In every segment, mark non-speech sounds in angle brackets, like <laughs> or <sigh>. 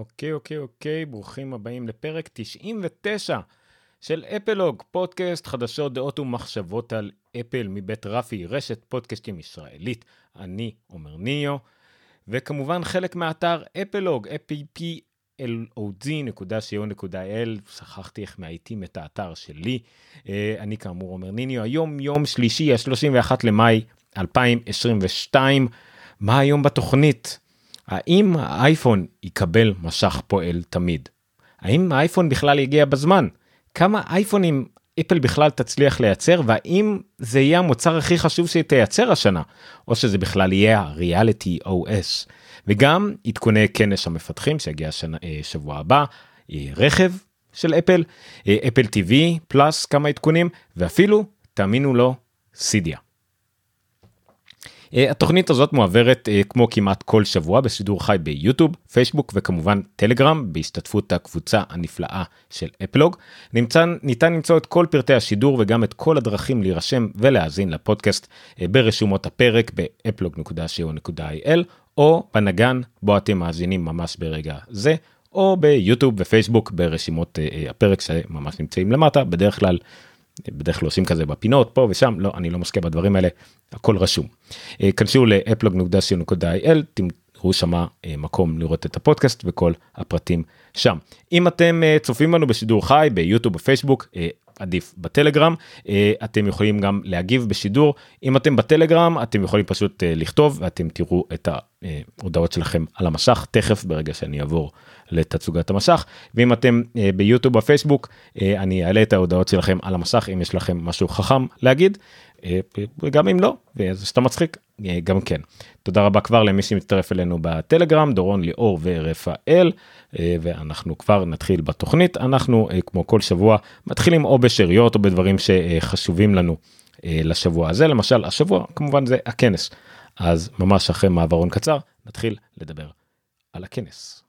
אוקיי, אוקיי, אוקיי, ברוכים הבאים לפרק 99 של אפלוג, פודקאסט חדשות, דעות ומחשבות על אפל מבית רפי, רשת פודקאסטים ישראלית. אני עומר ניו, וכמובן חלק מהאתר אפלוג, applog.co.il, שכחתי איך מאייתים את האתר שלי. אה, אני כאמור עומר ניניו, היום יום שלישי, ה-31 למאי 2022. מה היום בתוכנית? האם האייפון יקבל משך פועל תמיד? האם האייפון בכלל יגיע בזמן? כמה אייפונים אפל בכלל תצליח לייצר והאם זה יהיה המוצר הכי חשוב שהיא תייצר השנה או שזה בכלל יהיה ה-reality OS וגם עדכוני כנס המפתחים שיגיע השנה, אה, שבוע הבא רכב של אפל אפל TV פלאס כמה עדכונים ואפילו תאמינו לו סידיה. אה, התוכנית הזאת מועברת אה, כמו כמעט כל שבוע בשידור חי ביוטיוב, פייסבוק וכמובן טלגרם בהשתתפות הקבוצה הנפלאה של אפלוג. נמצא, ניתן למצוא את כל פרטי השידור וגם את כל הדרכים להירשם ולהאזין לפודקאסט אה, ברשומות הפרק באפלוג.co.il או בנגן בו אתם מאזינים ממש ברגע זה. או ביוטיוב ופייסבוק ברשימות הפרק שממש נמצאים למטה בדרך כלל בדרך כלל עושים כזה בפינות פה ושם לא אני לא משקיע בדברים האלה הכל רשום. אה, כנסו לאפלוג.co.il תראו אה, מקום לראות את הפודקאסט וכל הפרטים שם. אם אתם אה, צופים בנו בשידור חי ביוטיוב בפייסבוק עדיף בטלגרם אתם יכולים גם להגיב בשידור אם אתם בטלגרם אתם יכולים פשוט לכתוב ואתם תראו את ההודעות שלכם על המשך תכף ברגע שאני אעבור לתצוגת המשך ואם אתם אה, ביוטיוב בפייסבוק אה, אני אעלה את ההודעות שלכם על המסך אם יש לכם משהו חכם להגיד. אה, וגם אם לא וזה שאתה מצחיק גם כן. תודה רבה כבר למי שמצטרף אלינו בטלגרם דורון ליאור ורפאל. ואנחנו כבר נתחיל בתוכנית. אנחנו כמו כל שבוע מתחילים או בשאריות או בדברים שחשובים לנו לשבוע הזה. למשל השבוע כמובן זה הכנס אז ממש אחרי מעברון קצר נתחיל לדבר על הכנס.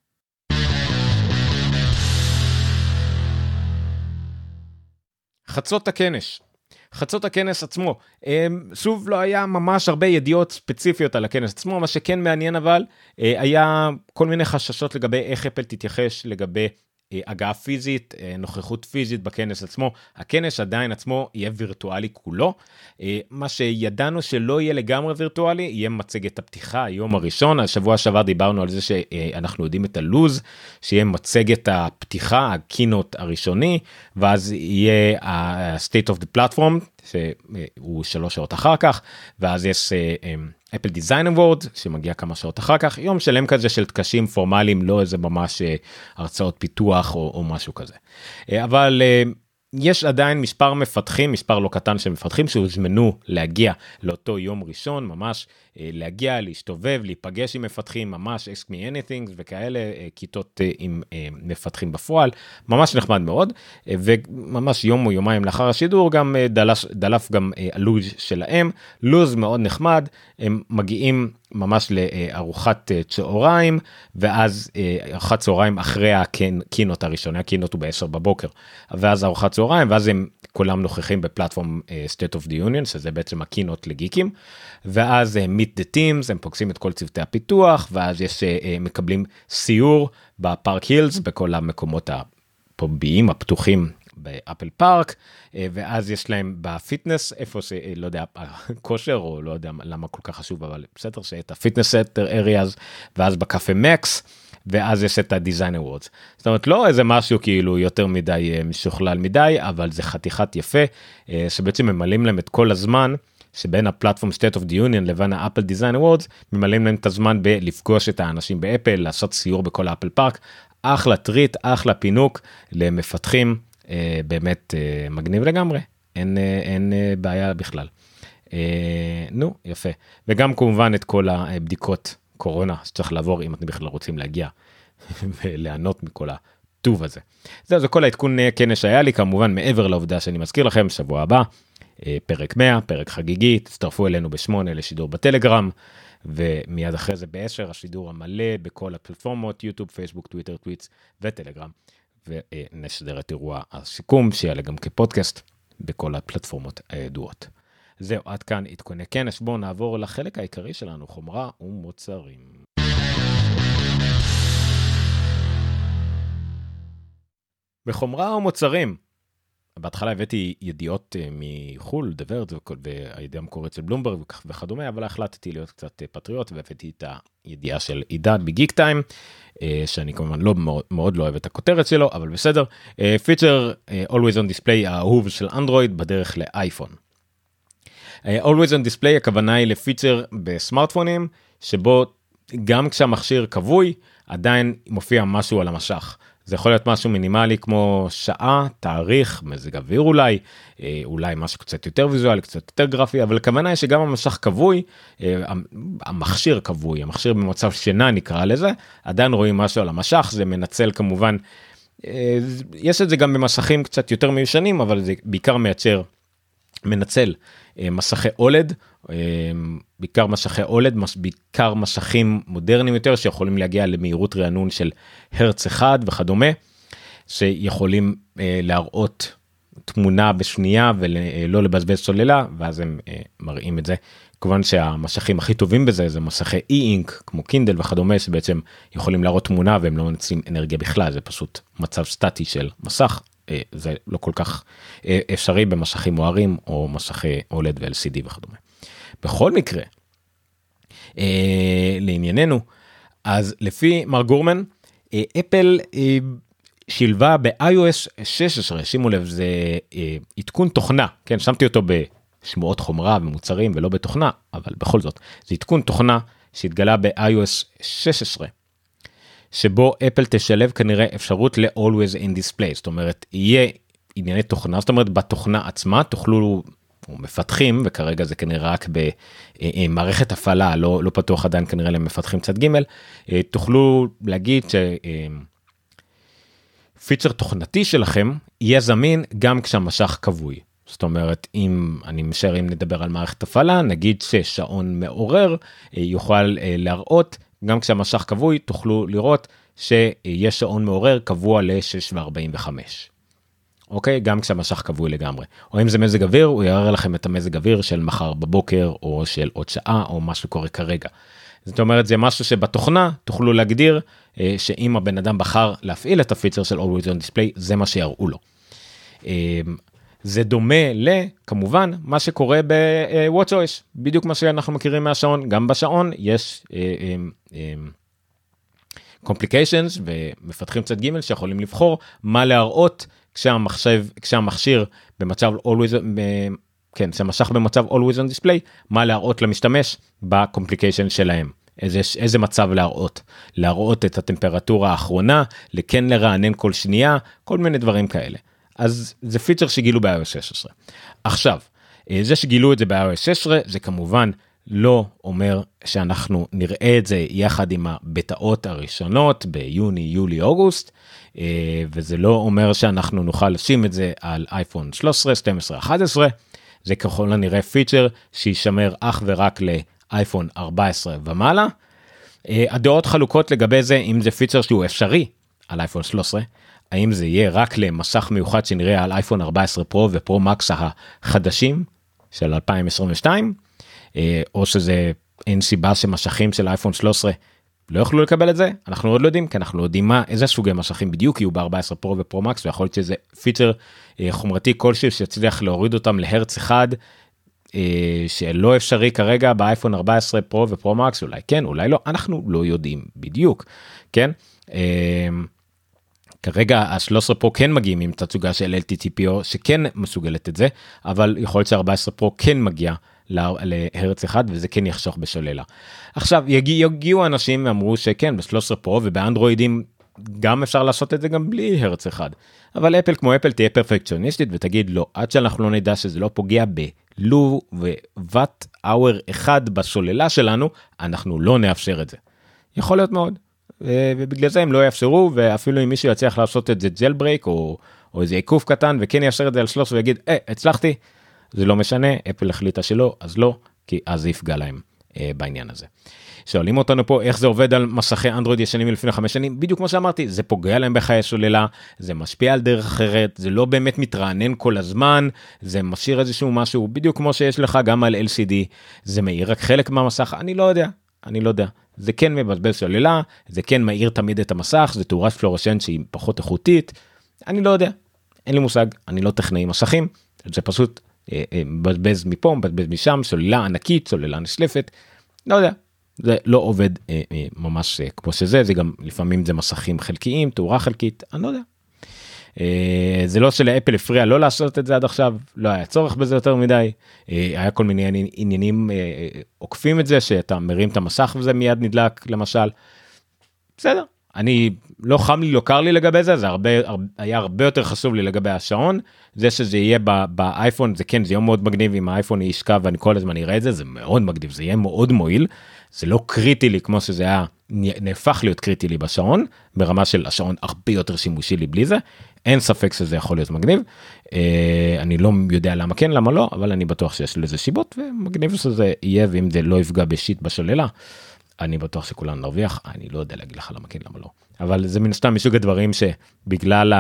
חצות הכנס. חצות הכנס עצמו אמ, שוב לא היה ממש הרבה ידיעות ספציפיות על הכנס עצמו מה שכן מעניין אבל אה, היה כל מיני חששות לגבי איך אפל תתייחס לגבי הגעה פיזית, אה, נוכחות פיזית בכנס עצמו. הכנס עדיין עצמו יהיה וירטואלי כולו. אה, מה שידענו שלא יהיה לגמרי וירטואלי, יהיה מצגת הפתיחה, היום הראשון. השבוע שעבר דיברנו על זה שאנחנו יודעים את הלוז, שיהיה מצגת הפתיחה, הקינות הראשוני, ואז יהיה ה-state of the platform, שהוא שלוש שעות אחר כך, ואז יש... אפל דיזיין אבורד שמגיע כמה שעות אחר כך יום שלם כזה של טקשים פורמליים לא איזה ממש אה, הרצאות פיתוח או, או משהו כזה. אה, אבל אה, יש עדיין מספר מפתחים מספר לא קטן של מפתחים שהוזמנו להגיע לאותו יום ראשון ממש להגיע להסתובב להיפגש עם מפתחים ממש ask me anything וכאלה אה, כיתות אה, עם מפתחים בפועל. ממש נחמד מאוד וממש יום או יומיים לאחר השידור גם דלש, דלף גם הלו"ז שלהם. לו"ז מאוד נחמד הם מגיעים ממש לארוחת צהריים ואז ארוחת צהריים אחרי ה keynote הראשונה ה keynote הוא ב-10 בבוקר. ואז ארוחת צהריים ואז הם כולם נוכחים ב platforms state of the union שזה בעצם ה keynote לגיקים. ואז הם meet the teams הם פוגשים את כל צוותי הפיתוח ואז יש מקבלים סיור בפארק הילס בכל המקומות הפומביים הפתוחים באפל פארק ואז יש להם ב fitness איפה שלא יודע כושר או לא יודע למה כל כך חשוב אבל בסדר שאת ה fitness center areas ואז בקאפה מקס. ואז יש את ה design awards. זאת אומרת לא איזה משהו כאילו יותר מדי משוכלל מדי אבל זה חתיכת יפה שבעצם ממלאים להם את כל הזמן שבין ה platforms state of the union לבין ה Apple design awards ממלאים להם את הזמן בלפגוש את האנשים באפל לעשות סיור בכל האפל פארק אחלה treat אחלה פינוק למפתחים אה, באמת אה, מגניב לגמרי אין אה, אין אה, בעיה בכלל. אה, נו יפה וגם כמובן את כל הבדיקות קורונה שצריך לעבור אם אתם בכלל רוצים להגיע <laughs> וליהנות מכל הטוב הזה. זהו זה כל העדכון אה, כנס שהיה לי כמובן מעבר לעובדה שאני מזכיר לכם שבוע הבא פרק 100 פרק חגיגי תצטרפו אלינו בשמונה לשידור בטלגרם ומיד אחרי זה ב-10 השידור המלא בכל הפלטפורמות יוטיוב פייסבוק טוויטר טוויץ' וטלגרם ונשדר את אירוע הסיכום שיעלה גם כפודקאסט בכל הפלטפורמות הידועות. זהו עד כאן עדכוני כנס בואו נעבור לחלק העיקרי שלנו חומרה ומוצרים. בחומרה או מוצרים. בהתחלה הבאתי ידיעות uh, מחו"ל, דברת והידיעה המקורית של בלומברג וכדומה, אבל החלטתי להיות קצת uh, פטריוט והבאתי את הידיעה של עידן בגיק טיים, uh, שאני כמובן לא מאוד, לא אוהב את הכותרת שלו, אבל בסדר. פיצ'ר Always on Display האהוב של אנדרואיד בדרך לאייפון. Always on Display הכוונה היא לפיצ'ר בסמארטפונים, שבו גם כשהמכשיר כבוי, עדיין מופיע משהו על המשך. זה יכול להיות משהו מינימלי כמו שעה, תאריך, מזג אוויר אולי, אה, אולי משהו קצת יותר ויזואלי, קצת יותר גרפי, אבל הכוונה היא שגם המשך כבוי, אה, המכשיר כבוי, המכשיר במצב שינה נקרא לזה, עדיין רואים משהו על המשך, זה מנצל כמובן, אה, יש את זה גם במסכים קצת יותר מיושנים, אבל זה בעיקר מייצר, מנצל מסכי אולד בעיקר משכי אולד, בעיקר משכים מודרניים יותר שיכולים להגיע למהירות רענון של הרץ אחד וכדומה, שיכולים אה, להראות תמונה בשנייה ולא לבזבז סוללה ואז הם אה, מראים את זה. כמובן שהמשכים הכי טובים בזה זה מסכי אי-אינק כמו קינדל וכדומה שבעצם יכולים להראות תמונה והם לא מנצלים אנרגיה בכלל זה פשוט מצב סטטי של מסך אה, זה לא כל כך אה, אפשרי במשכים מוארים או משכי אולד ו-LCD וכדומה. בכל מקרה, אה, לענייננו, אז לפי מר גורמן, אה, אפל אה, שילבה ב-iOS 16, שימו לב, זה אה, עדכון תוכנה, כן, שמתי אותו בשמועות חומרה ומוצרים ולא בתוכנה, אבל בכל זאת, זה עדכון תוכנה שהתגלה ב-iOS 16. שבו אפל תשלב כנראה אפשרות ל-Always in Display, זאת אומרת, יהיה ענייני תוכנה, זאת אומרת, בתוכנה עצמה תוכלו מפתחים וכרגע זה כנראה רק במערכת הפעלה לא לא פתוח עדיין כנראה למפתחים צד ג' אה, תוכלו להגיד שפיצ'ר אה, תוכנתי שלכם יהיה זמין גם כשהמשך כבוי. זאת אומרת אם אני משער אם נדבר על מערכת הפעלה נגיד ששעון מעורר אה, יוכל להראות גם כשהמשך כבוי תוכלו לראות שיש שעון מעורר קבוע ל-6 ו-45. אוקיי? גם כשהמשך כבוי לגמרי. או אם זה מזג אוויר, הוא יראה לכם את המזג אוויר של מחר בבוקר, או של עוד שעה, או מה שקורה כרגע. זאת אומרת, זה משהו שבתוכנה תוכלו להגדיר אה, שאם הבן אדם בחר להפעיל את הפיצר של Always on Display, זה מה שיראו לו. אה, זה דומה לכמובן מה שקורה ב-WatchOS, בדיוק מה שאנחנו מכירים מהשעון, גם בשעון יש complications ומפתחים צד ג' שיכולים לבחור מה להראות כשהמחשב כשהמכשיר במצב always כן שהמשך במצב always on display מה להראות למשתמש ב complication שלהם. איזה, איזה מצב להראות, להראות את הטמפרטורה האחרונה, לכן לרענן כל שנייה, כל מיני דברים כאלה. אז זה פיצ'ר שגילו ב-iOS 16. עכשיו, אה, זה שגילו את זה ב-iOS 16 זה כמובן לא אומר שאנחנו נראה את זה יחד עם הבטאות הראשונות ביוני, יולי, אוגוסט, אה, וזה לא אומר שאנחנו נוכל לשים את זה על אייפון 13, 12, 11, זה ככל הנראה פיצ'ר שישמר אך ורק לאייפון 14 ומעלה. אה, הדעות חלוקות לגבי זה אם זה פיצ'ר שהוא אפשרי על אייפון 13, האם זה יהיה רק למסך מיוחד שנראה על אייפון 14 פרו ופרו מקס החדשים של 2022, אה, או שזה אין סיבה שמשכים של אייפון 13 לא יוכלו לקבל את זה אנחנו עוד לא יודעים כי אנחנו לא יודעים מה איזה סוגי משכים בדיוק יהיו ב-14 פרו ופרו מקס ויכול להיות שזה פיצ'ר אה, חומרתי כלשהו שיצליח להוריד אותם להרץ אחד אה, שלא אפשרי כרגע באייפון 14 פרו ופרו מקס אולי כן אולי לא אנחנו לא יודעים בדיוק כן. כרגע ה-13 פרו כן מגיעים עם תצוגה של LTTPO שכן מסוגלת את זה אבל יכול להיות ש-14 פרו כן מגיע להרץ אחד וזה כן יחשוך בשוללה. עכשיו יגיע, יגיעו אנשים ואמרו שכן ב-13 פרו ובאנדרואידים גם אפשר לעשות את זה גם בלי הרץ אחד. אבל אפל כמו אפל תהיה פרפקציוניסטית ותגיד לא עד שאנחנו לא נדע שזה לא פוגע ב kilowatt hour אחד בסוללה שלנו אנחנו לא נאפשר את זה. יכול להיות מאוד. ובגלל זה הם לא יאפשרו ואפילו אם מישהו יצליח לעשות את זה jailbreak או, או איזה עיכוב קטן וכן יאשר את זה על 13 ויגיד אה, הצלחתי זה לא משנה אפל החליטה שלא אז לא כי אז יפגע להם אה, בעניין הזה. שואלים אותנו פה איך זה עובד על מסכי אנדרואיד ישנים מלפני חמש שנים בדיוק כמו שאמרתי זה פוגע להם בחיי שוללה זה משפיע על דרך אחרת זה לא באמת מתרענן כל הזמן זה משאיר איזשהו משהו בדיוק כמו שיש לך גם על lcd זה מאיר רק חלק מהמסך אני לא יודע אני לא יודע זה כן מבזבז שוללה זה כן מאיר תמיד את המסך זה תאורת פלורסנט שהיא פחות איכותית אני לא יודע, אין לי מושג, אני לא טכנאי מסכים, זה פשוט אה, אה, מבזבז מפה, מבזבז משם, סוללה ענקית, סוללה נשלפת, לא יודע, זה לא עובד אה, אה, ממש אה, כמו שזה, זה גם לפעמים זה מסכים חלקיים, תאורה חלקית, אני לא יודע. אה, זה לא שלאפל הפריע לא לעשות את זה עד עכשיו, לא היה צורך בזה יותר מדי, אה, היה כל מיני עניינים אה, עוקפים את זה, שאתה מרים את המסך וזה מיד נדלק למשל. בסדר, אני לא חם לי לא קר לי לגבי זה זה הרבה, הרבה היה הרבה יותר חשוב לי לגבי השעון. זה שזה יהיה ב, באייפון זה כן זה יהיה מאוד מגניב אם האייפון ישכב ואני כל הזמן אראה את זה זה מאוד מגניב זה יהיה מאוד מועיל. זה לא קריטי לי כמו שזה היה נהפך להיות קריטי לי בשעון ברמה של השעון הרבה יותר שימושי לי בלי זה אין ספק שזה יכול להיות מגניב אה, אני לא יודע למה כן למה לא אבל אני בטוח שיש לזה שיבות ומגניב שזה יהיה ואם זה לא יפגע בשיט בשוללה. אני בטוח שכולנו נרוויח אני לא יודע להגיד לך למה כן למה לא אבל זה מן הסתם מסוג הדברים שבגלל.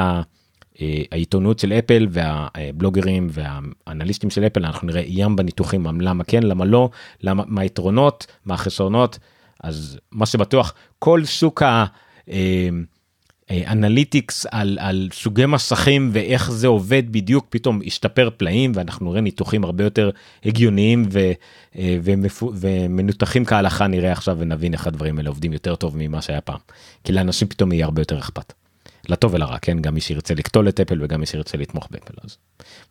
אה, העיתונות של אפל והבלוגרים והאנליסטים של אפל אנחנו נראה ים בניתוחים למה כן למה לא למה מה היתרונות מה החסרונות אז מה שבטוח כל שוק ה... אה, analytics על, על סוגי מסכים ואיך זה עובד בדיוק פתאום השתפר פלאים ואנחנו נראה ניתוחים הרבה יותר הגיוניים ו, אה, ומפו, ומנותחים כהלכה נראה עכשיו ונבין איך הדברים האלה עובדים יותר טוב ממה שהיה פעם. כי לאנשים פתאום יהיה הרבה יותר אכפת. לטוב ולרע כן גם מי שירצה לקטול את אפל וגם מי שירצה לתמוך באפל אז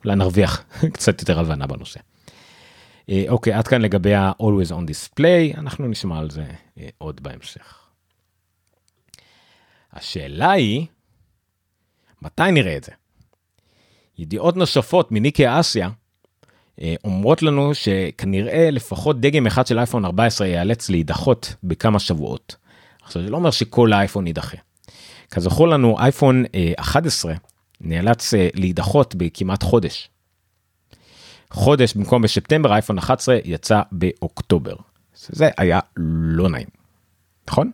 אולי נרוויח <laughs> קצת יותר הבנה בנושא. אה, אוקיי עד כאן לגבי ה-always on display אנחנו נשמע על זה אה, עוד בהמשך. השאלה היא, מתי נראה את זה? ידיעות נוספות מניקי אסיה אה, אומרות לנו שכנראה לפחות דגם אחד של אייפון 14 ייאלץ להידחות בכמה שבועות. עכשיו זה לא אומר שכל האייפון יידחה. כזכור לנו אייפון 11 אה, נאלץ אה, להידחות בכמעט חודש. חודש במקום בספטמבר אייפון 11 יצא באוקטובר. זה היה לא נעים. נכון?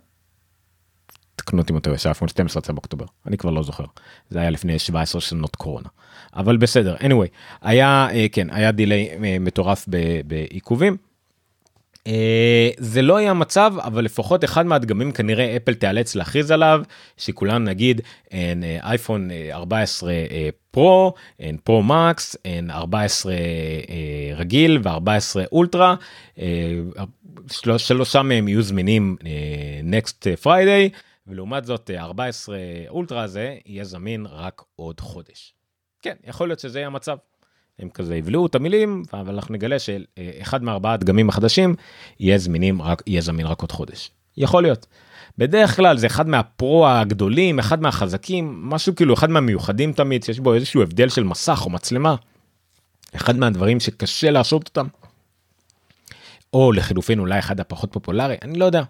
תקנו אותי מתי שהאייפון 12 יצא באוקטובר אני כבר לא זוכר. זה היה לפני 17 שנות קורונה. אבל בסדר anyway היה אה, כן היה דיליי אה, מטורף בעיכובים. אה, זה לא היה מצב אבל לפחות אחד מהדגמים כנראה אפל תיאלץ להכריז עליו שכולם נגיד אין אייפון 14 פרו אין פרו מקס אין 14 רגיל ו14 אולטרה שלושה מהם יהיו זמינים next Friday ולעומת זאת 14 אה, אולטרה הזה יהיה זמין רק עוד חודש. כן, יכול להיות שזה יהיה המצב. הם כזה יבלעו את המילים, אבל אנחנו נגלה שאחד מארבעה הדגמים החדשים יהיה זמינים רק, יהיה זמין רק עוד חודש. יכול להיות. בדרך כלל זה אחד מהפרו הגדולים, אחד מהחזקים, משהו כאילו אחד מהמיוחדים תמיד, שיש בו איזשהו הבדל של מסך או מצלמה. אחד מהדברים שקשה לעשות אותם. או לחילופין אולי אחד הפחות פופולרי, אני לא יודע.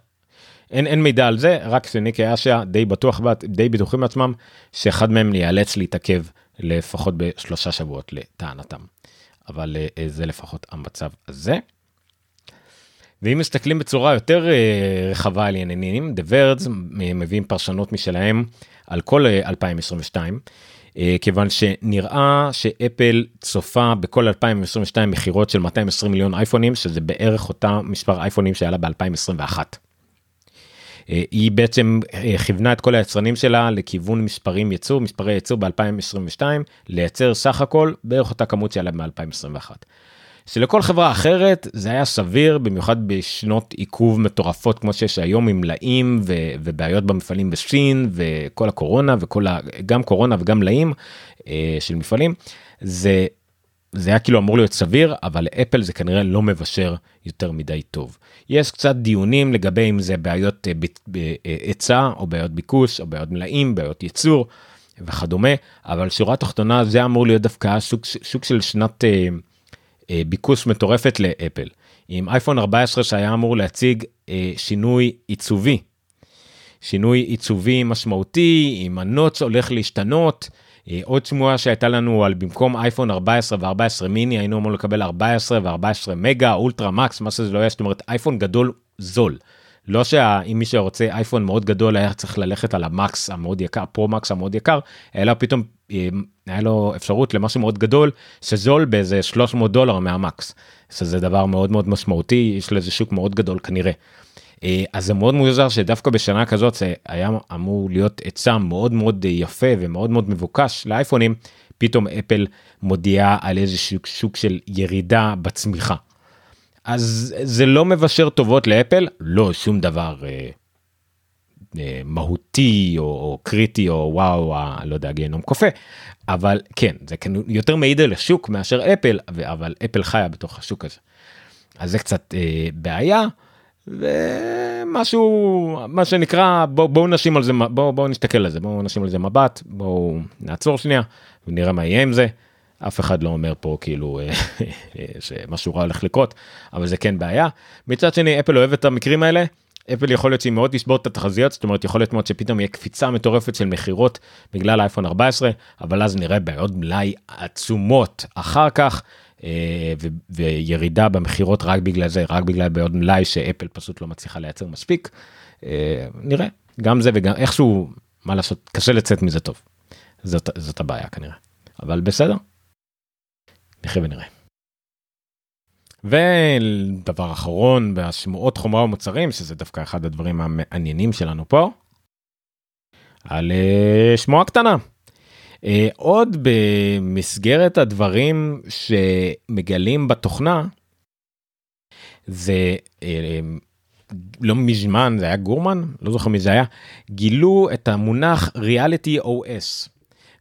אין, אין מידע על זה, רק שניקי אשיה די בטוח, די בטוחים בעצמם, שאחד מהם ייאלץ להתעכב לפחות בשלושה שבועות לטענתם. אבל אה, זה לפחות המצב הזה. ואם מסתכלים בצורה יותר אה, רחבה על עניינים, The Verds מביאים פרשנות משלהם על כל 2022, אה, כיוון שנראה שאפל צופה בכל 2022 מכירות של 220 מיליון אייפונים, שזה בערך אותה מספר אייפונים שהיה לה ב-2021. אה, היא בעצם אה, כיוונה את כל היצרנים שלה לכיוון מספרים ייצור מספרי ייצור ב2022 לייצר סך הכל בערך אותה כמות שהיה להם ב2021. שלכל חברה אחרת זה היה סביר במיוחד בשנות עיכוב מטורפות כמו שיש היום עם מלאים ו- ובעיות במפעלים בסין וכל הקורונה וכל ה... גם קורונה וגם מלאים אה, של מפעלים זה זה היה כאילו אמור להיות סביר אבל אפל זה כנראה לא מבשר יותר מדי טוב. יש קצת דיונים לגבי אם זה בעיות היצע אה, או בעיות ביקוש או בעיות מלאים בעיות ייצור וכדומה אבל שורה תחתונה זה אמור להיות דווקא שוק, שוק של שנת אה, אה, ביקוש מטורפת לאפל. עם אייפון 14 שהיה אמור להציג אה, שינוי עיצובי. שינוי עיצובי משמעותי עם ה notch הולך להשתנות. אה, עוד שמועה שהייתה לנו על במקום אייפון 14 ו14 מיני היינו אמור לקבל 14 ו14 מגה אולטרה מקס מה שזה לא יהיה זאת אומרת אייפון גדול זול. לא שאם מי שרוצה אייפון מאוד גדול היה צריך ללכת על המקס המאוד יקר פרו מקס המאוד יקר אלא פתאום אה, היה לו אפשרות למשהו מאוד גדול שזול באיזה 300 דולר מהמקס. שזה דבר מאוד מאוד משמעותי יש לזה שוק מאוד גדול כנראה. אה, אז זה מאוד מוזר שדווקא בשנה כזאת זה היה אמור להיות היצע מאוד מאוד יפה ומאוד מאוד מבוקש לאייפונים, פתאום אפל מודיעה על איזה שוק של ירידה בצמיחה. אז זה לא מבשר טובות לאפל, לא שום דבר אה, אה, מהותי או, או קריטי או וואו, אה, לא יודע, גיהנום קופא, אבל כן, זה כן יותר מעיד על השוק מאשר אפל, אבל אפל חיה בתוך השוק הזה. אז זה קצת אה, בעיה. ומשהו מה שנקרא בואו בוא נשים על זה בואו בוא נסתכל על זה בואו נשים על זה מבט בואו נעצור שנייה ונראה מה יהיה עם זה. אף אחד לא אומר פה כאילו אה, <laughs> שמשהו רע הולך לקרות אבל זה כן בעיה. מצד שני אפל אוהב את המקרים האלה. אפל יכול להיות שהיא מאוד תשבור את התחזיות זאת אומרת יכול להיות מאוד שפתאום יהיה קפיצה מטורפת של מכירות בגלל אייפון 14 אבל אז נראה בעוד מלאי עצומות אחר כך וירידה במכירות רק בגלל זה, רק בגלל בעוד מלאי שאפל פשוט לא מצליחה לייצר מספיק. אה, נראה, גם זה וגם איכשהו, מה לעשות, קשה לצאת מזה טוב. זאת, זאת הבעיה כנראה. אבל בסדר, נחיה ונראה. ודבר אחרון בשמועות חומרה ומוצרים שזה דווקא אחד הדברים המעניינים שלנו פה. על אה, שמועה קטנה עוד במסגרת הדברים שמגלים בתוכנה, זה uh, לא מזמן, זה היה גורמן, לא זוכר מי זה היה, גילו את המונח ריאליטי OS.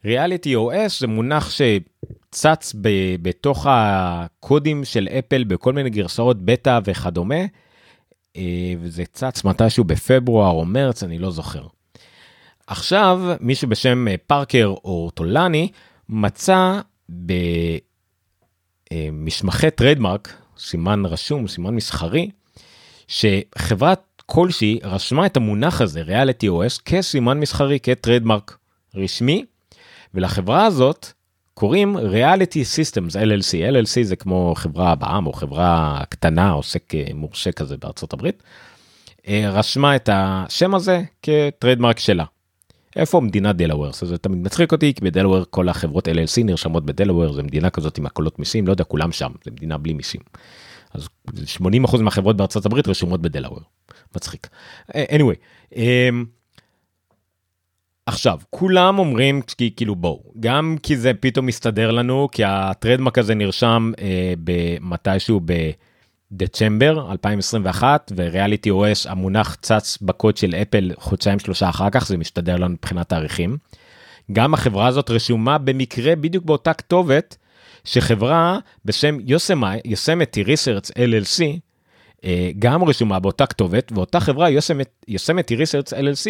Reality OS זה מונח שצץ ב- בתוך הקודים של אפל בכל מיני גרסאות בטא וכדומה, אה, וזה צץ מתישהו בפברואר או מרץ, אני לא זוכר. עכשיו מישהו בשם אה, פארקר אורטולני מצא במסמכי trademark, סימן רשום, סימן מסחרי, שחברת כלשהי רשמה את המונח הזה, Reality OS, כסימן מסחרי, כ trademark רשמי, ולחברה הזאת קוראים Reality Systems LLC, LLC זה כמו חברה בעם או חברה קטנה, עוסק אה, מורשה כזה בארצות הברית, אה, רשמה את השם הזה כ trademark שלה. איפה מדינה דלוור? זה תמיד מצחיק אותי כי בדלוור כל החברות LLC נרשמות בדלוור זה מדינה כזאת עם הקלות מיסים לא יודע כולם שם זה מדינה בלי מיסים. אז 80% מהחברות בארצות הברית רשומות בדלוור. מצחיק. אה, anyway. Um, עכשיו כולם אומרים כי כאילו בואו גם כי זה פתאום מסתדר לנו כי הטרדמק הזה נרשם uh, במתישהו ב... דצ'מבר 2021 וריאליטי OS המונח צץ בקוד של אפל חודשיים שלושה אחר כך זה משתדר לנו מבחינת תאריכים. גם החברה הזאת רשומה במקרה בדיוק באותה כתובת שחברה בשם Yosemite Research LLC אה, גם רשומה באותה כתובת ואותה חברה Yosemite Research LLC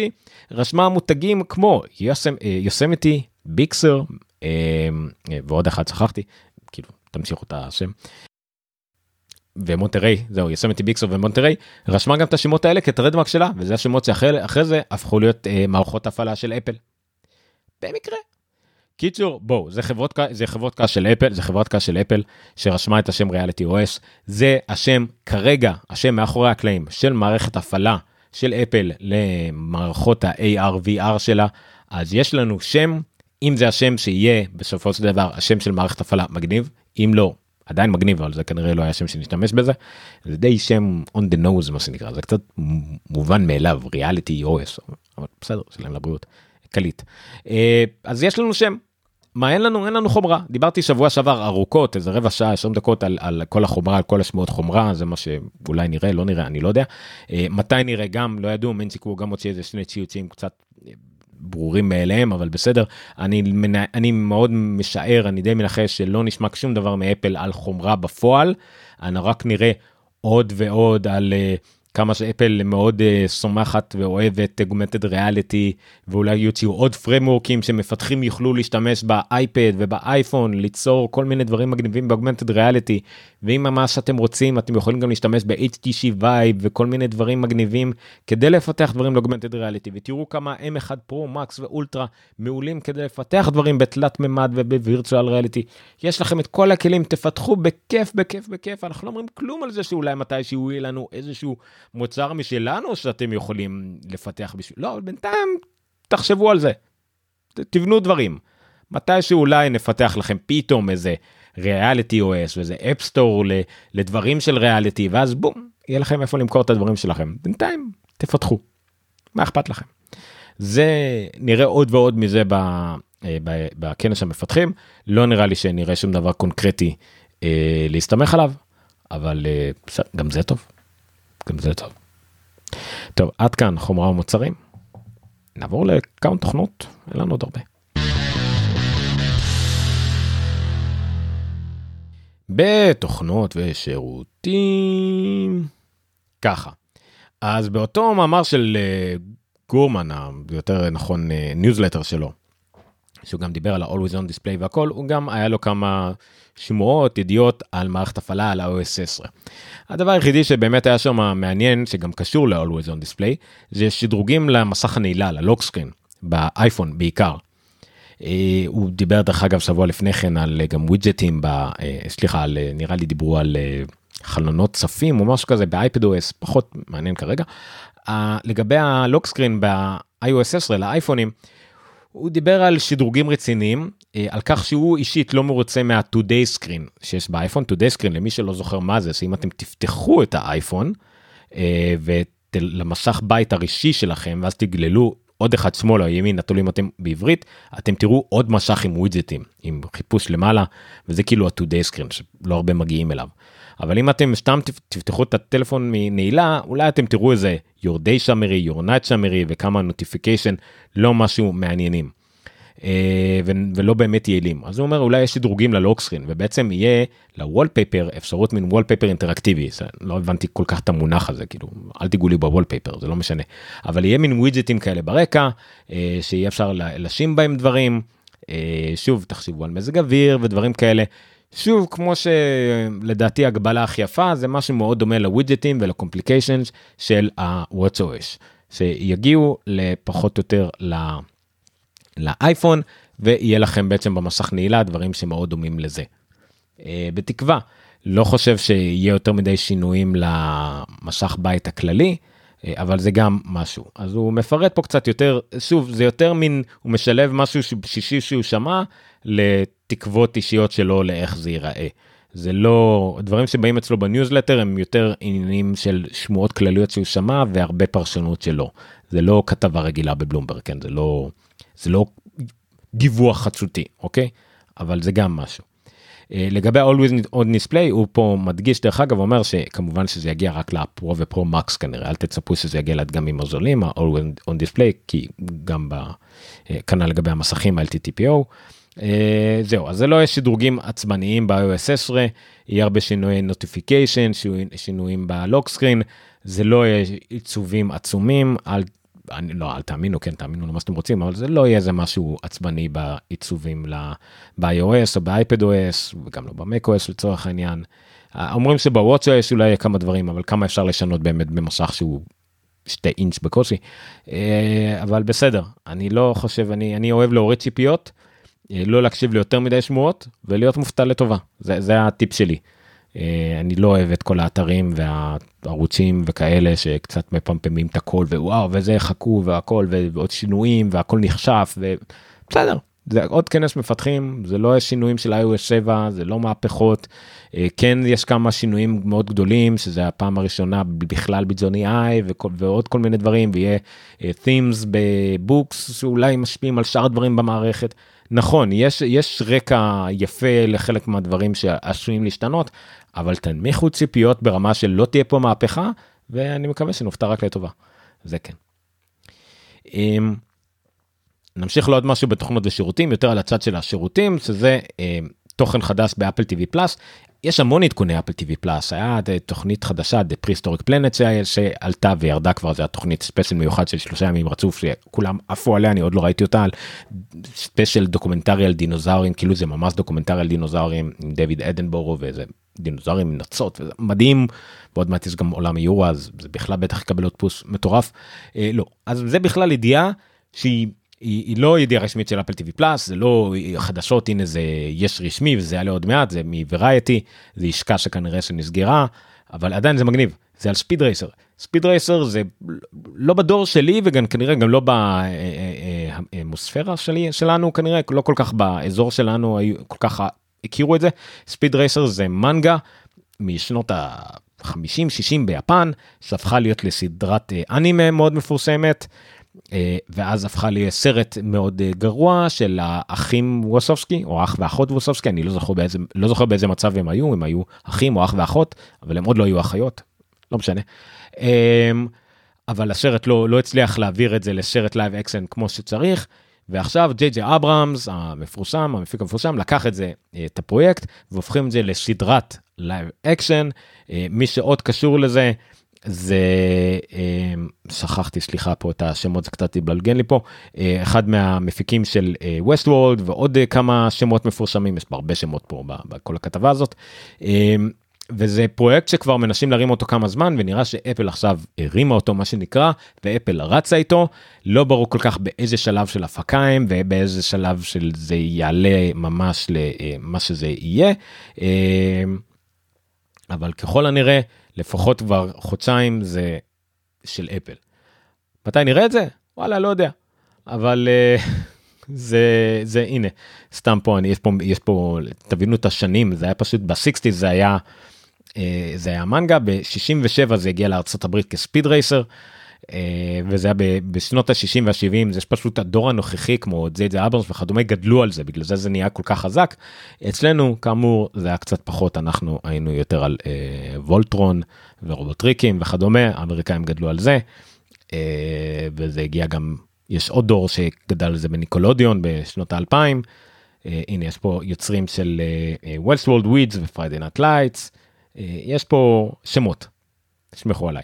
רשמה מותגים כמו Yosemite Big Sur אה, ועוד אחד שכחתי כאילו תמשיכו את השם ומונטריי זהו Yosemite Big Sur ומונטריי רשמה גם את השמות האלה כ trademark שלה וזה השמות שאחרי זה הפכו להיות אה, מערכות הפעלה של אפל. במקרה. קיצור בואו זה חברות זה חברות קש של אפל זה חברת קש של אפל שרשמה את השם ריאליטי OS זה השם כרגע השם מאחורי הקלעים של מערכת הפעלה של אפל למערכות ה-AR VR שלה אז יש לנו שם אם זה השם שיהיה בסופו של דבר השם של מערכת הפעלה מגניב אם לא עדיין מגניב אבל זה כנראה לא היה שם שנשתמש בזה. זה די שם on the nose מה שנקרא. זה קצת מובן מאליו ריאליטי OS אבל בסדר שלהם לבריאות. קליט. אה, אז יש לנו שם. מה אין לנו אין לנו חומרה. דיברתי שבוע שעבר ארוכות איזה רבע שעה 20 דקות על, על כל החומרה על כל השמועות חומרה זה מה שאולי נראה לא נראה אני לא יודע. אה, מתי נראה גם לא ידעו מנצ'יקו גם הוציא איזה שני ציוצים קצת ברורים מאליהם אבל בסדר אני אני מאוד משער אני די מנחש שלא נשמע שום דבר מאפל על חומרה בפועל. אני רק נראה עוד ועוד על אה, כמה שאפל מאוד אה, סומכת ואוהבת augmented reality ואולי יוציאו עוד פריימוורקים שמפתחים יוכלו להשתמש באייפד ובאייפון ליצור כל מיני דברים מגניבים ב augmented reality ואם מה שאתם רוצים אתם יכולים גם להשתמש ב-HTC Vive וכל מיני דברים מגניבים כדי לפתח דברים ל augmented reality ותראו כמה M1 Pro Max ואולטרה מעולים כדי לפתח דברים בתלת מימד וב virtual reality יש לכם את כל הכלים תפתחו בכיף בכיף בכיף. אנחנו לא אומרים כלום על זה שאולי מתי שהוא יהיה לנו איזשהו מוצר משלנו שאתם יכולים לפתח בשביל לא בינתיים תחשבו על זה תבנו דברים מתי שאולי נפתח לכם פתאום איזה ריאליטי OS וזה אפסטור לדברים של ריאליטי ואז בום יהיה לכם איפה למכור את הדברים שלכם בינתיים תפתחו. מה אכפת לכם. זה נראה עוד ועוד מזה ב, אה, ב, בכנס המפתחים לא נראה לי שנראה שום דבר קונקרטי אה, להסתמך עליו אבל אה, גם זה טוב. גם זה טוב. טוב עד כאן חומרה ומוצרים. נעבור לכמה תוכנות אין לנו עוד הרבה. בתוכנות ושירותים ככה אז באותו מאמר של אה, גורמן היותר נכון ניוזלטר אה, שלו שהוא גם דיבר על ה-Always on display והכל הוא גם היה לו כמה שמועות ידיעות על מערכת הפעלה על ה-OS 10. הדבר היחידי שבאמת היה שם מעניין שגם קשור ל-Always on display זה שדרוגים למסך הנעילה ל lock screen באייפון בעיקר. אה, הוא דיבר דרך אגב שבוע לפני כן על אה, גם ווידג'טים, אה, סליחה, על, נראה לי דיברו על חלונות צפים או משהו כזה באייפד OS, פחות מעניין כרגע. לגבי הלוק סקרין ב-iOS 10 לאייפונים, הוא דיבר על שדרוגים רציניים, על כך שהוא אישית לא מרוצה מה-Today Screen שיש באייפון, Today Screen למי שלא זוכר מה זה, שאם אתם תפתחו את האייפון ולמסך בית הראשי שלכם ואז תגללו עוד אחד שמאלה או ימינה תלוי אם אתם בעברית אתם תראו עוד משך עם ווידג'טים עם חיפוש למעלה וזה כאילו ה-2day screen שלא הרבה מגיעים אליו. אבל אם אתם סתם תפתחו את הטלפון מנעילה אולי אתם תראו איזה your day summary your night summary וכמה notification לא משהו מעניינים. אה, ולא באמת יעילים. אז הוא אומר אולי יש שדרוגים ללוקסקרין ובעצם יהיה לוולפייפר אפשרות מין וולפייפר אינטראקטיבי. לא הבנתי כל כך את המונח הזה כאילו אל תיגעו לי בוולפייפר זה לא משנה. אבל יהיה מין ווידג'טים כאלה ברקע אה, שיהיה אפשר לשים בהם דברים. אה, שוב תחשבו על מזג אוויר ודברים כאלה. שוב כמו שלדעתי הגבלה הכי יפה זה משהו מאוד דומה לווידג'טים ולקומפליקיישנס של ה-WatchOS שיגיעו לפחות או יותר ל... לאייפון ויהיה לכם בעצם במסך נעילה דברים שמאוד דומים לזה. אה, בתקווה לא חושב שיהיה יותר מדי שינויים למשך בית הכללי. אה, אבל זה גם משהו אז הוא מפרט פה קצת יותר שוב זה יותר מין הוא משלב משהו שישי שהוא שמע לתקוות אישיות שלו לאיך זה ייראה. זה לא דברים שבאים אצלו בניוזלטר הם יותר עניינים של שמועות כלליות שהוא שמע והרבה פרשנות שלו זה לא כתבה רגילה בבלומברג כן זה לא זה לא דיווח חדשותי אוקיי אבל זה גם משהו. אה, לגבי always on display הוא פה מדגיש דרך אגב אומר שכמובן שזה יגיע רק לפרו ופרו מקס כנראה אל תצפו שזה יגיע לדגמים הזולים ה-always on display כי גם בכנ"ל לגבי המסכים ל-TTPO. אה, זהו אז זה לא יהיה שדרוגים עצבניים ב-iOS 10 יהיה הרבה שינויי נוטיפיקיישן שינויים בלוק סקרין זה לא יהיה עיצובים עצומים אל אני לא אל תאמינו כן תאמינו למה שאתם רוצים אבל זה לא יהיה איזה משהו עצבני בעיצובים ב-iOS או ב-iPad OS וגם לא ב-Mac OS לצורך העניין. אומרים שבוואטס OS אולי כמה דברים אבל כמה אפשר לשנות באמת במסך שהוא שתי אינץ' בקושי אה, אבל בסדר אני לא חושב אני אני אוהב להוריד ציפיות אה, לא להקשיב ליותר מדי שמועות ולהיות מופתע לטובה זה, זה הטיפ שלי. אה, אני לא אוהב את כל האתרים והערוצים וכאלה שקצת מפמפמים את הכל ווואו וזה חכו והכל ועוד שינויים והכל נחשף ובסדר. זה עוד כנס מפתחים זה לא שינויים של iOS 7 זה לא מהפכות אה, כן יש כמה שינויים מאוד גדולים שזה הפעם הראשונה בכלל בג'וני איי ועוד כל מיני דברים ויהיה אה, themes בבוקס שאולי משפיעים על שאר הדברים במערכת נכון יש יש רקע יפה לחלק מהדברים שעשויים להשתנות אבל תנמיכו ציפיות ברמה של לא תהיה פה מהפכה ואני מקווה שנופתע רק לטובה. זה כן. אמ, נמשיך לעוד משהו בתוכנות ושירותים יותר על הצד של השירותים שזה אמ, תוכן חדש באפל TV פלאס. יש המון עדכוני אפל TV פלאס. היה תוכנית חדשה The Prehistoric Planet שעלתה וירדה כבר זה התוכנית special מיוחד של שלושה ימים רצוף שכולם עפו עליה אני עוד לא ראיתי אותה על special דוקומנטרי על דינוזאורים כאילו זה ממש דוקומנטרי על דינוזאורים עם דיוויד אטנבורו וזה דינוזאורים עם נוצות וזה מדהים ועוד מעט יש גם עולם היורה אז זה בכלל בטח יקבל עוד פוש מטורף אה, לא אז זה בכלל ידיעה שהיא. היא, היא לא ידיעה רשמית של אפל TV Plus זה לא חדשות הנה זה יש רשמי וזה יעלה עוד מעט זה מוורייטי זה השקה שכנראה שנסגרה אבל עדיין זה מגניב זה על ספיד רייסר ספיד רייסר זה לא בדור שלי וגם כנראה גם לא במוספירה שלי שלנו כנראה לא כל כך באזור שלנו היו כל כך הכירו את זה, ספיד רייסר זה מנגה משנות ה-50-60 ביפן, שהפכה להיות לסדרת אנימה מאוד מפורסמת. ואז הפך להיות סרט מאוד גרוע של האחים וצ'אוסקי או אח ואחות וצ'אוסקי אני לא זוכר באיזה לא זוכר באיזה מצב הם היו הם היו אחים או אח ואחות אבל הם עוד לא היו אחיות לא משנה. אבל הסרט לא לא הצליח להעביר את זה לסרט live action כמו שצריך. ועכשיו ג'יי ג'יי אברהמס המפורסם המפיק המפורסם לקח את זה את הפרויקט והופכים את זה לסדרת live action מי שעוד קשור לזה זה שכחתי סליחה פה את השמות זה קצת התבלגן לי פה אחד מהמפיקים של ווסט וולד ועוד כמה שמות מפורסמים יש הרבה שמות פה בכל הכתבה הזאת. וזה פרויקט שכבר מנסים להרים אותו כמה זמן ונראה שאפל עכשיו הרימה אותו מה שנקרא ואפל רצה איתו לא ברור כל כך באיזה שלב של הפקה הם ובאיזה שלב של זה יעלה ממש למה שזה יהיה. אבל ככל הנראה לפחות כבר חודשיים זה של אפל. מתי נראה את זה? וואלה לא יודע. אבל uh, <laughs> זה זה הנה סתם פה אני יש פה יש פה תבינו את השנים זה היה פשוט ב-60 זה היה זה היה מנגה ב-67 זה הגיע לארצות הברית כספיד רייסר. אה, וזה היה בשנות ה-60 וה-70 זה פשוט הדור הנוכחי כמו זייד זה אברמס וכדומה גדלו על זה בגלל זה זה נהיה כל כך חזק. אצלנו כאמור זה היה קצת פחות אנחנו היינו יותר על אה, וולטרון ורובוטריקים וכדומה האמריקאים גדלו על זה. אה, וזה הגיע גם יש עוד דור שגדל על זה בניקולודיון בשנות האלפיים. אה, הנה יש פה יוצרים של וולס וולד ווידס ופריידי נאט לייטס. יש פה שמות. תשמחו עליי.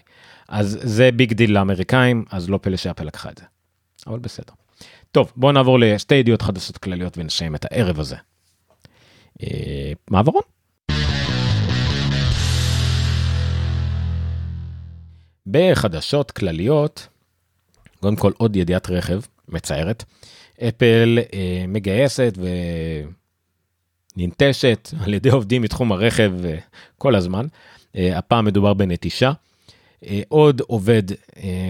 אז זה ביג דיל לאמריקאים אז לא פלא שאפל לקחה את זה. אבל בסדר. טוב בוא נעבור לשתי ידיעות חדשות כלליות ונסיים את הערב הזה. אה, מעברון. בחדשות כלליות, קודם כל עוד ידיעת רכב מצערת, אפל אה, מגייסת וננטשת על ידי עובדים מתחום הרכב אה, כל הזמן, אה, הפעם מדובר בנטישה. אה, עוד עובד,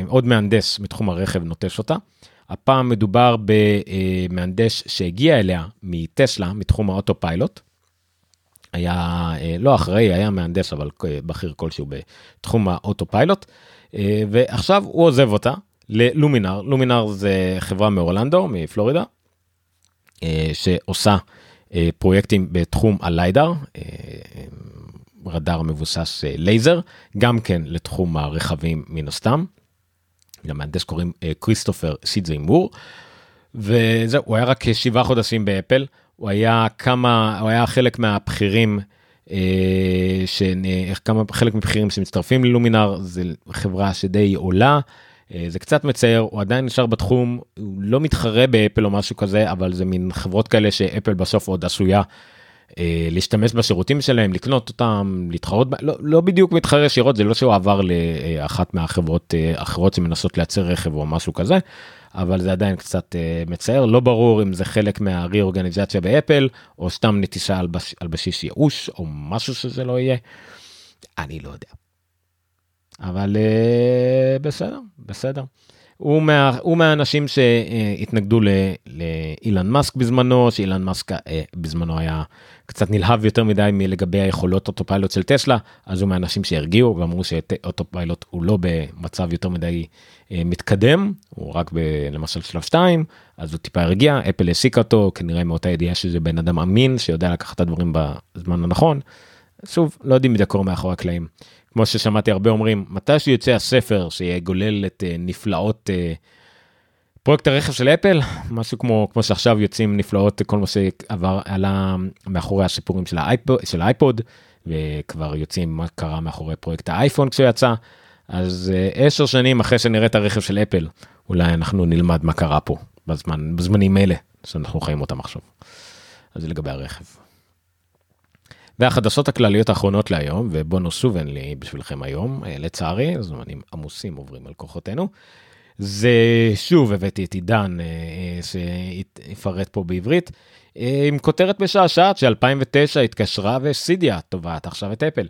עוד מהנדס מתחום הרכב נוטש אותה. הפעם מדובר במהנדס שהגיע אליה מטסלה, מתחום האוטו פיילוט. היה לא אחראי, היה מהנדס, אבל בכיר כלשהו בתחום האוטו פיילוט. ועכשיו הוא עוזב אותה ללומינר. לומינר זה חברה מאורלנדו, מפלורידה, שעושה פרויקטים בתחום הליידר. רדאר מבוסס אה, לייזר, גם כן לתחום הרכבים מן הסתם. למהנדס קוראים אה, כריסטופר סידזי מור. וזהו, הוא היה רק שבעה חודשים באפל, הוא היה כמה, הוא היה חלק מהבכירים, אה, כמה חלק מבכירים שמצטרפים ללומינר, זה חברה שדי עולה. אה, זה קצת מצער, הוא עדיין נשאר בתחום, הוא לא מתחרה באפל או משהו כזה, אבל זה מין חברות כאלה שאפל בסוף עוד עשויה אה, להשתמש בשירותים שלהם לקנות אותם להתחרות לא, לא בדיוק מתחרה ישירות זה לא שהוא עבר לאחת מהחברות אה, אחרות שמנסות לייצר רכב או משהו כזה אבל זה עדיין קצת אה, מצער לא ברור אם זה חלק מהריאורגניזציה באפל או סתם נטישה על, בש, על בסיס ייאוש או משהו שזה לא יהיה. אני לא יודע. אבל בסדר בסדר. הוא, מה, הוא מהאנשים שהתנגדו לאילון מאסק בזמנו, שאילון מאסק אה, בזמנו היה קצת נלהב יותר מדי מלגבי היכולות autopilot של טסלה, אז הוא מהאנשים שהרגיעו ואמרו ש autopilot הוא לא במצב יותר מדי אה, מתקדם, הוא רק ב, למשל שלב 2, אז הוא טיפה הרגיע, אפל העסיקה אותו כנראה מאותה ידיעה שזה בן אדם אמין שיודע לקחת את הדברים בזמן הנכון. שוב, לא יודעים מי קורה מאחורי הקלעים. כמו ששמעתי הרבה אומרים, מתי שיוצא הספר שיגולל את אה, נפלאות אה, פרויקט הרכב של אפל, <laughs> משהו כמו, כמו שעכשיו יוצאים נפלאות כל מה שעבר, עלה מאחורי הסיפורים של האייפוד, של האייפוד, וכבר יוצאים מה קרה מאחורי פרויקט האייפון כשהוא יצא, אז uh, עשר שנים אחרי שנראה את הרכב של אפל, אולי אנחנו נלמד מה קרה פה בזמן, בזמנים אלה שאנחנו חיים אותם עכשיו. אז זה לגבי הרכב. והחדשות הכלליות האחרונות להיום, ובונוס שוב אין לי בשבילכם היום, אה, לצערי, זמנים עמוסים עוברים על כוחותינו. זה שוב הבאתי את עידן אה, אה, שיפרט פה בעברית, עם כותרת משעשעת ש-2009 התקשרה וסידיה תובעת עכשיו את אפל.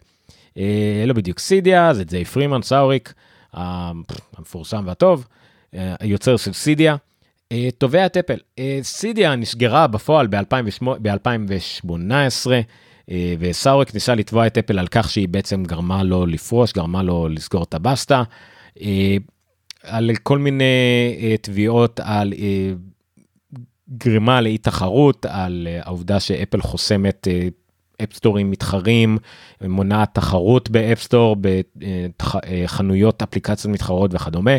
לא בדיוק סידיה, זה ג'יי פרימן סאוריק, המפורסם והטוב, היוצר של סידיה. תובע את אפל. סידיה נסגרה בפועל ב-2018, וסאורק ניסה לתבוע את אפל על כך שהיא בעצם גרמה לו לפרוש, גרמה לו לסגור את הבסטה, על כל מיני תביעות על גרימה לאי תחרות, על העובדה שאפל חוסמת אפ סטורים מתחרים, מונעת תחרות ב App Store, בחנויות אפליקציות מתחרות וכדומה.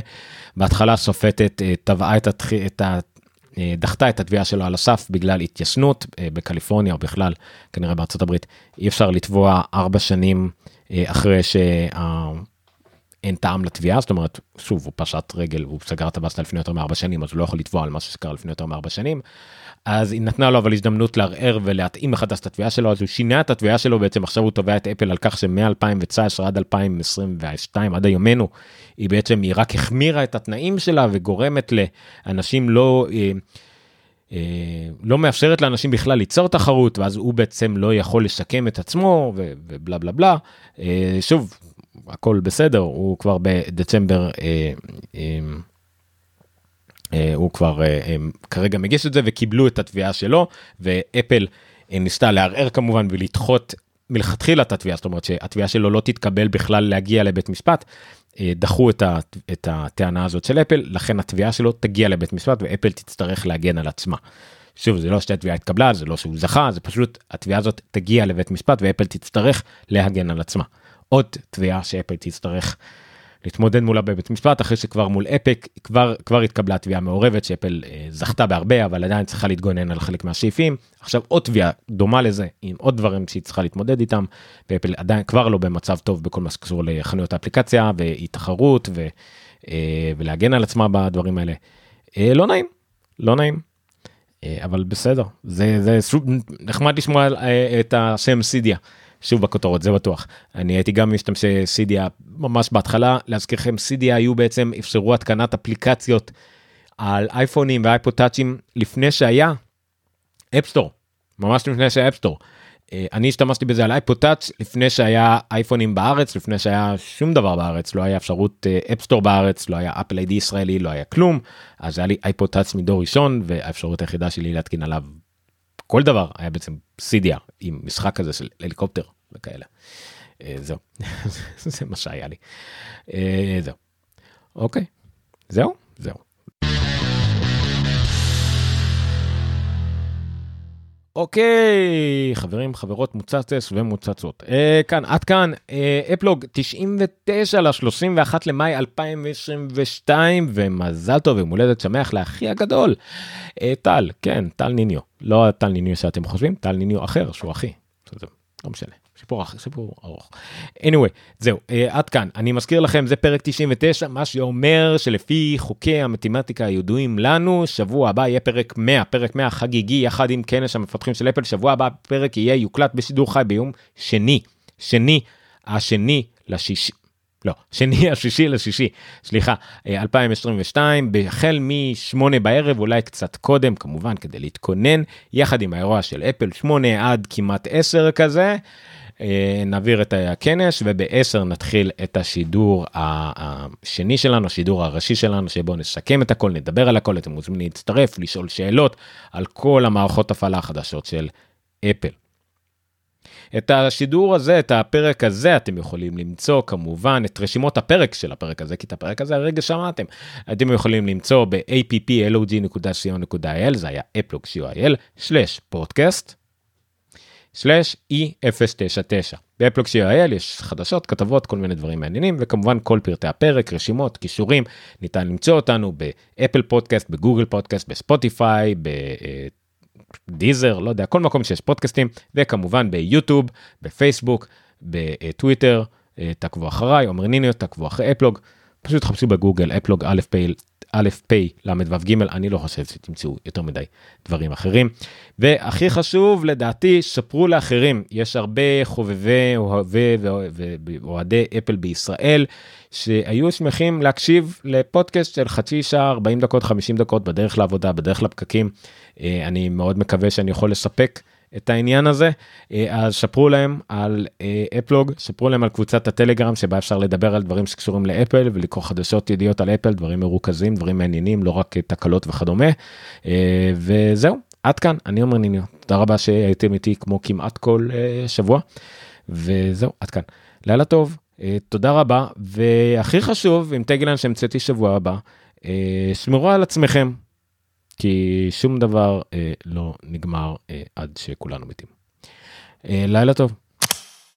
בהתחלה השופטת תבעה את, התח... את. דחתה את התביעה שלו על הסף בגלל התיישנות בקליפורניה או בכלל כנראה בארצות הברית. אי אפשר לתבוע ארבע שנים אחרי שאין טעם לתביעה. זאת אומרת שוב הוא פשט רגל הוא סגר את הבאסטה לפני יותר מארבע שנים אז הוא לא יכול לתבוע על משהו שקרה לפני יותר מארבע שנים אז היא נתנה לו אבל הזדמנות לערער ולהתאים מחדש את התביעה שלו אז הוא שינה את התביעה שלו בעצם עכשיו הוא תובע את אפל על כך שמ-2019 עד 2022 עד היומנו היא בעצם היא רק החמירה את התנאים שלה וגורמת לאנשים לא. אה, אה, לא מאפשרת לאנשים בכלל ליצור תחרות ואז הוא בעצם לא יכול לשקם את עצמו ובלה בלה בלה אה, שוב הכל בסדר הוא כבר בדצמבר אה, הוא כבר אה, כרגע מגיש את זה וקיבלו את התביעה שלו ואפל אה, ניסתה לערער כמובן ולדחות מלכתחילה את התביעה זאת אומרת שהתביעה שלו לא תתקבל בכלל להגיע לבית משפט. דחו את, ה, את הטענה הזאת של אפל לכן התביעה שלו תגיע לבית משפט ואפל תצטרך להגן על עצמה. שוב זה לא שהתביעה התקבלה זה לא שהוא זכה זה פשוט התביעה הזאת תגיע לבית משפט ואפל תצטרך להגן על עצמה. עוד תביעה שאפל תצטרך להתמודד מולה בבית משפט אחרי שכבר מול אפק כבר כבר התקבלה תביעה מעורבת שאפל אה, זכתה בהרבה אבל עדיין צריכה להתגונן על חלק מהשאיפים עכשיו עוד תביעה דומה לזה עם עוד דברים שהיא צריכה להתמודד איתם ואפל עדיין כבר לא במצב טוב בכל מה שקשור לחנויות האפליקציה ואי תחרות ו, אה, ולהגן על עצמה בדברים האלה. אה, לא נעים לא נעים אה, אבל בסדר זה זה שוב נחמד לשמוע אה, את השם Cydia. שוב בכותרות זה בטוח. אני הייתי גם משתמשי Cydia ממש בהתחלה. להזכירכם Cydia היו בעצם אפשרו התקנת אפליקציות על אייפונים ואייפוד טאצ'ים לפני שהיה App Store ממש לפני שהיה App Store. אה, אני השתמשתי בזה על אייפוד לפני שהיה אייפונים בארץ לפני שהיה שום דבר בארץ. לא היה אפשרות App Store בארץ לא היה Apple ID ישראלי לא היה כלום. אז היה לי אייפוד מדור ראשון והאפשרות היחידה שלי להתקין עליו כל דבר היה בעצם סידיה עם משחק כזה של הליקופטר וכאלה. אה, זהו <laughs> זה מה שהיה לי. אה, זהו. אוקיי זהו זהו. אוקיי חברים חברות מוצצס ומוצצות אה, כאן עד כאן אה, אפלוג 99 ל-31 למאי 2022 ומזל טוב יום הולדת שמח לאחי הגדול אה, טל כן טל ניניו לא טל ניניו שאתם חושבים טל ניניו אחר שהוא אחי. זה לא משנה. סיפור אחר, סיפור ארוך. anyway, זהו, uh, עד כאן. אני מזכיר לכם, זה פרק 99, מה שאומר שלפי חוקי המתמטיקה הידועים לנו, שבוע הבא יהיה פרק 100, פרק 100 חגיגי יחד עם כנס המפתחים של אפל, שבוע הבא פרק יהיה יוקלט בשידור חי ביום שני, שני, השני לשישי. לא, שני השישי לשישי, סליחה, 2022, אה, החל מ-8 בערב, אולי קצת קודם, כמובן, כדי להתכונן, יחד עם האירוע של אפל 8 עד כמעט 10 כזה. אה, נעביר את הכנס וב-10 נתחיל את השידור השני שלנו, השידור הראשי שלנו, שבו נסכם את הכל, נדבר על הכל, אתם מוזמנים להצטרף, לשאול שאלות על כל המערכות הפעלה החדשות של אפל. את השידור הזה, את הפרק הזה, אתם יכולים למצוא כמובן את רשימות הפרק של הפרק הזה, כי את הפרק הזה הרגע שמעתם. אתם יכולים למצוא ב-applog.co.il, זה היה applog.co.il/podcast. slash E099. ב-applog.co.il יש חדשות, כתבות, כל מיני דברים מעניינים, וכמובן כל פרטי הפרק, רשימות, קישורים, ניתן למצוא אותנו באפל פודקאסט, בגוגל פודקאסט, בספוטיפיי, בדיזר, לא יודע, כל מקום שיש פודקאסטים, וכמובן ביוטיוב, בפייסבוק, בטוויטר, תעקבו אחריי, עומר ניניו, תעקבו אחרי אפלוג, פשוט חפשו בגוגל אפלוג א' פ' א', פ', ל', ו', ג', אני לא חושב שתמצאו יותר מדי דברים אחרים. והכי חשוב, לדעתי, ספרו לאחרים. יש הרבה חובבי אוהבי ואוהדי אפל בישראל, שהיו שמחים להקשיב לפודקאסט של חצי שעה, 40 דקות, 50 דקות, בדרך לעבודה, בדרך לפקקים. אה, אני מאוד מקווה שאני יכול לספק את העניין הזה, אז שפרו להם על אפלוג, שפרו להם על קבוצת הטלגרם שבה אפשר לדבר על דברים שקשורים לאפל ולקרוא חדשות ידיעות על אפל, דברים מרוכזים, דברים מעניינים, לא רק תקלות וכדומה. וזהו, עד כאן, אני אומר ניניו, תודה רבה שהייתם איתי כמו כמעט כל שבוע, וזהו, עד כאן. לילה טוב, תודה רבה, והכי חשוב, עם טגלן שהמצאתי שבוע הבא, שמרו על עצמכם, כי שום דבר לא נגמר עד שכולנו מתים. לילה טוב.